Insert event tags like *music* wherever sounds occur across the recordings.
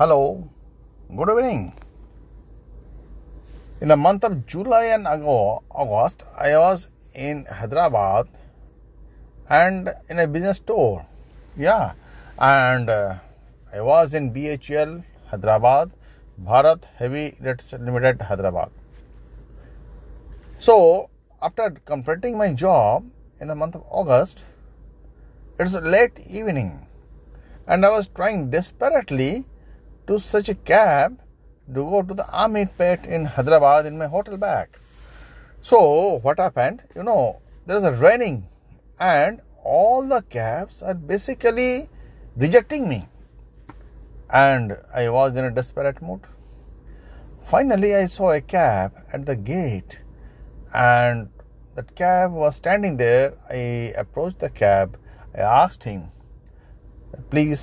Hello, good evening. In the month of July and August, I was in Hyderabad and in a business tour. Yeah, and uh, I was in BHL Hyderabad, Bharat Heavy Limited Hyderabad. So, after completing my job in the month of August, it's late evening, and I was trying desperately to such a cab to go to the Amit Pet in Hyderabad in my hotel back. So what happened? You know, there is a raining, and all the cabs are basically rejecting me, and I was in a desperate mood. Finally, I saw a cab at the gate, and that cab was standing there. I approached the cab. I asked him, "Please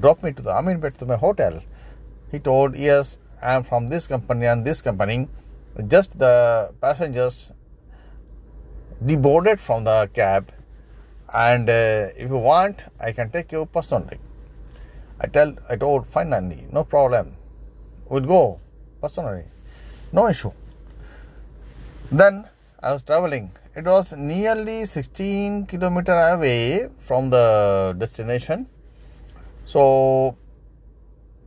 drop me to the Amin to my hotel." He told, Yes, I am from this company and this company. Just the passengers deboarded from the cab, and uh, if you want, I can take you personally. I tell, I told, finally, no problem. We'll go personally, no issue. Then I was traveling. It was nearly 16 kilometer away from the destination. So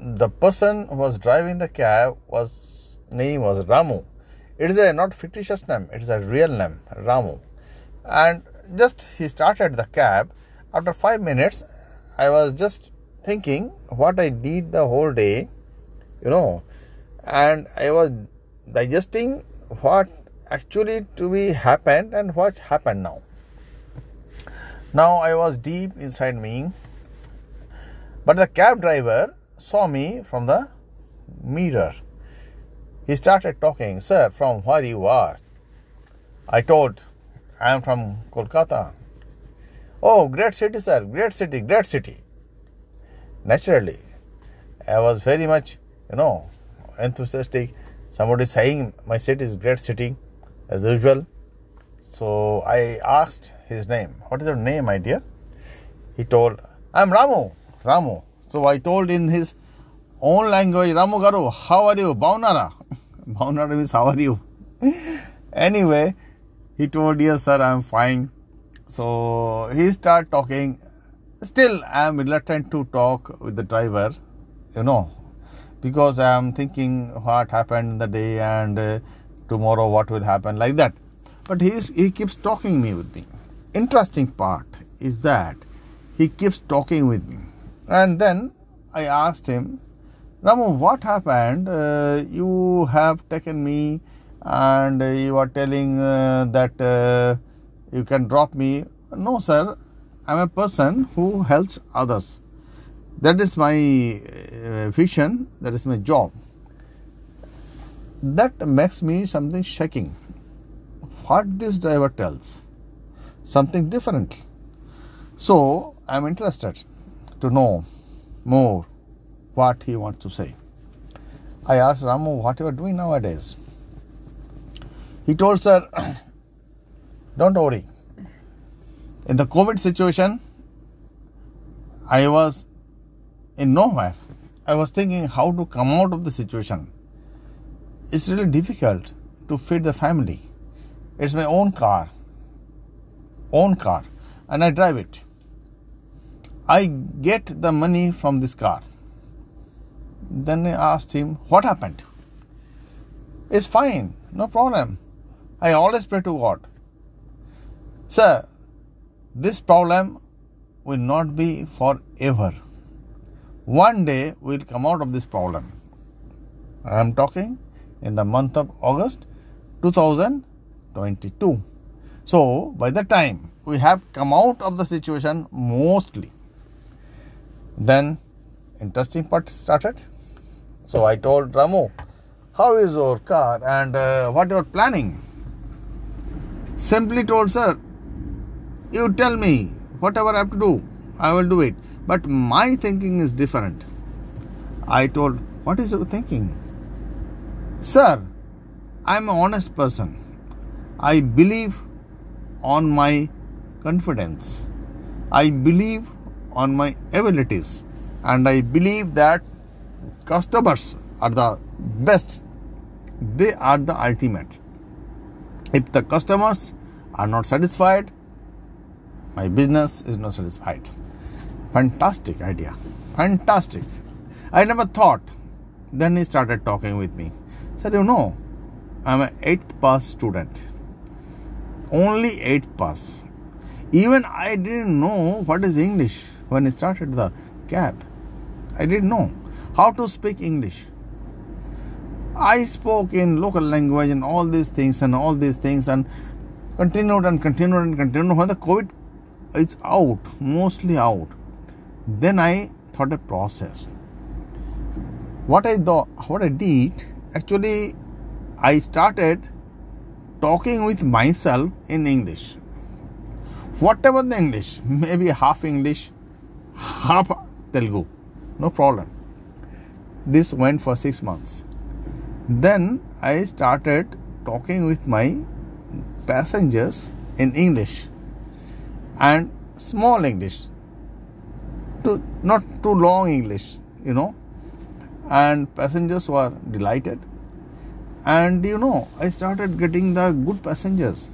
the person who was driving the cab was name was Ramu. It is a not fictitious name, it is a real name, Ramu. And just he started the cab. After five minutes, I was just thinking what I did the whole day, you know, and I was digesting what actually to be happened and what happened now. Now I was deep inside me, but the cab driver saw me from the mirror. He started talking, Sir, from where you are? I told, I am from Kolkata. Oh, great city, sir, great city, great city. Naturally, I was very much, you know, enthusiastic. Somebody saying my city is great city, as usual. So I asked his name. What is your name, my dear? He told, I'm Ramu. Ramu. So I told in his own language, Ramu Garu, how are you? Baunara. *laughs* Baunara means how are you? *laughs* anyway, he told, yes, sir, I'm fine. So he started talking. Still, I am reluctant to talk with the driver, you know, because I am thinking what happened the day and uh, tomorrow what will happen, like that. But he's, he keeps talking me with me. Interesting part is that he keeps talking with me. And then I asked him, Ramu, what happened? Uh, you have taken me and you are telling uh, that uh, you can drop me. No, sir, I'm a person who helps others. That is my uh, vision, that is my job. That makes me something shaking. What this driver tells, something different. So I'm interested to know more what he wants to say. I asked Ramu what you are doing nowadays. He told sir, *clears throat* don't worry. In the COVID situation, I was in nowhere. I was thinking how to come out of the situation. It's really difficult to feed the family. It's my own car, own car, and I drive it. I get the money from this car. Then I asked him, What happened? It's fine, no problem. I always pray to God. Sir, this problem will not be forever. One day we'll come out of this problem. I am talking in the month of August 2022. So, by the time we have come out of the situation mostly, then interesting part started. So I told Ramu, how is your car and uh, what you are planning? Simply told, sir, you tell me whatever I have to do, I will do it. But my thinking is different. I told, what is your thinking? Sir, I am an honest person. I believe on my confidence. I believe on my abilities. And I believe that customers are the best. They are the ultimate. If the customers are not satisfied, my business is not satisfied. Fantastic idea. Fantastic. I never thought. Then he started talking with me. Said, you know, I'm an eighth pass student. Only eighth pass. Even I didn't know what is English when I started the cab. I didn't know how to speak English. I spoke in local language and all these things and all these things and continued and continued and continued. When the COVID is out, mostly out, then I thought a process. What I thought, what I did, actually, I started talking with myself in English. Whatever the English, maybe half English, half Telugu, no problem. This went for six months. Then I started talking with my passengers in English and small English, to not too long English, you know. And passengers were delighted. And you know, I started getting the good passengers,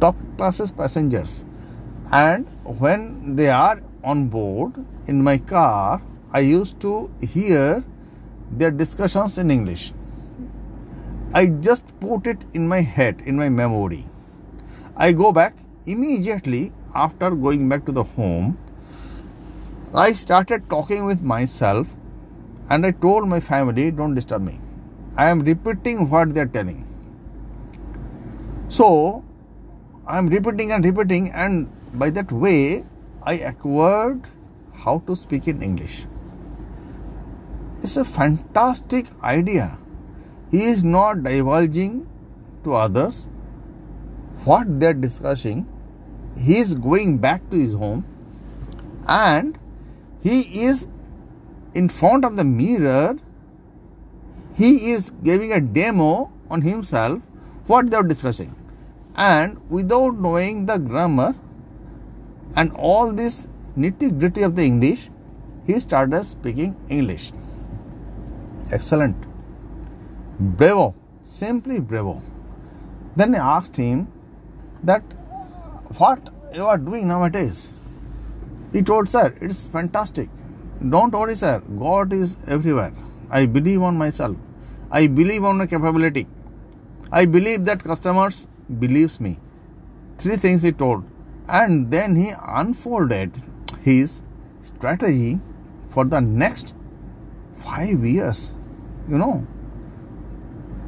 top classes passengers. And when they are on board in my car, I used to hear their discussions in English. I just put it in my head, in my memory. I go back immediately after going back to the home. I started talking with myself and I told my family, don't disturb me. I am repeating what they are telling. So, I am repeating and repeating, and by that way, I acquired how to speak in English. It's a fantastic idea. He is not divulging to others what they are discussing. He is going back to his home and he is in front of the mirror. He is giving a demo on himself what they are discussing. And without knowing the grammar and all this nitty gritty of the English, he started speaking English. Excellent. Bravo. Simply bravo. Then I asked him that what you are doing nowadays. He told, Sir, it's fantastic. Don't worry, sir. God is everywhere. I believe on myself. I believe on my capability. I believe that customers believes me. Three things he told. And then he unfolded his strategy for the next five years. You know,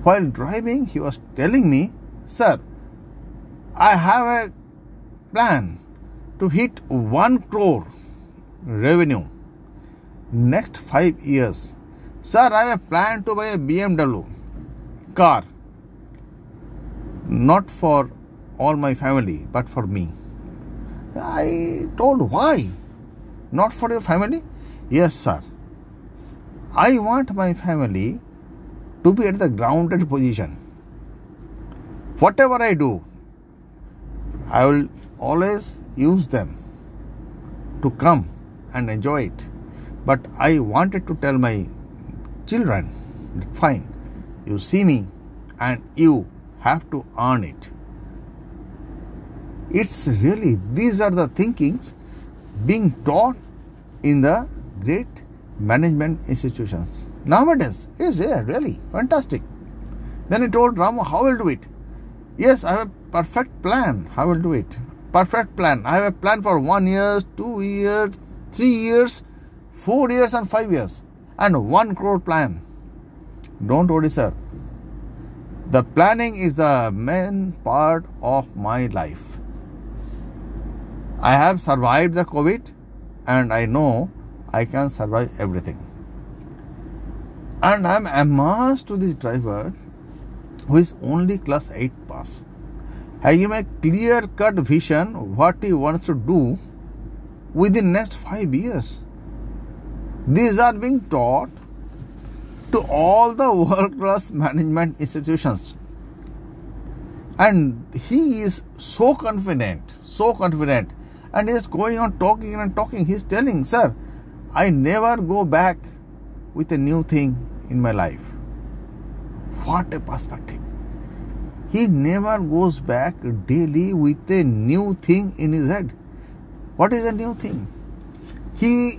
while driving, he was telling me, Sir, I have a plan to hit 1 crore revenue next 5 years. Sir, I have a plan to buy a BMW car, not for all my family, but for me. I told why? Not for your family? Yes, sir. I want my family to be at the grounded position. Whatever I do, I will always use them to come and enjoy it. But I wanted to tell my children, fine, you see me and you have to earn it. It's really, these are the thinkings being taught in the great management institutions. Nowadays, yes, yeah, really fantastic. Then he told Ramu, How will do it? Yes, I have a perfect plan. How will do it? Perfect plan. I have a plan for one year, two years, three years, four years, and five years, and one crore plan. Don't worry, sir. The planning is the main part of my life. I have survived the COVID and I know I can survive everything. And I'm amazed to this driver who is only class 8 pass. Give a clear cut vision what he wants to do within next 5 years. These are being taught to all the *laughs* world class management institutions. And he is so confident, so confident, and he is going on talking and talking. He's telling, Sir, I never go back with a new thing in my life. What a perspective. He never goes back daily with a new thing in his head. What is a new thing? He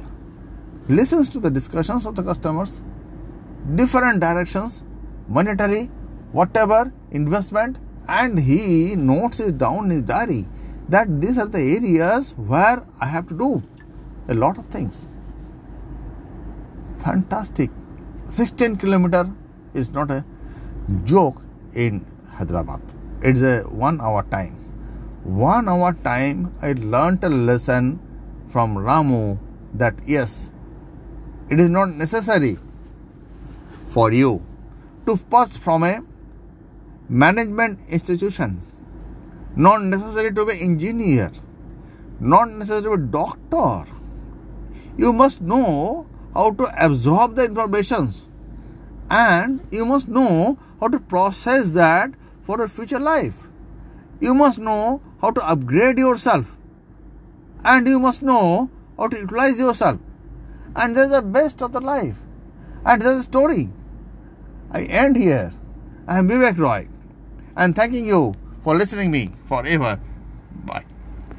listens to the discussions of the customers, different directions, monetary, whatever, investment, and he notes it down in his diary that these are the areas where I have to do a lot of things. Fantastic. 16 kilometer is not a joke in Hyderabad. It's a one hour time. One hour time, I learnt a lesson from Ramu that yes, it is not necessary for you to pass from a management institution, not necessary to be engineer, not necessary to be doctor. You must know how to absorb the information and you must know how to process that for a future life. You must know how to upgrade yourself and you must know how to utilize yourself. And that's the best of the life. And that's the story. I end here. I am Vivek Roy and thanking you for listening me forever. Bye.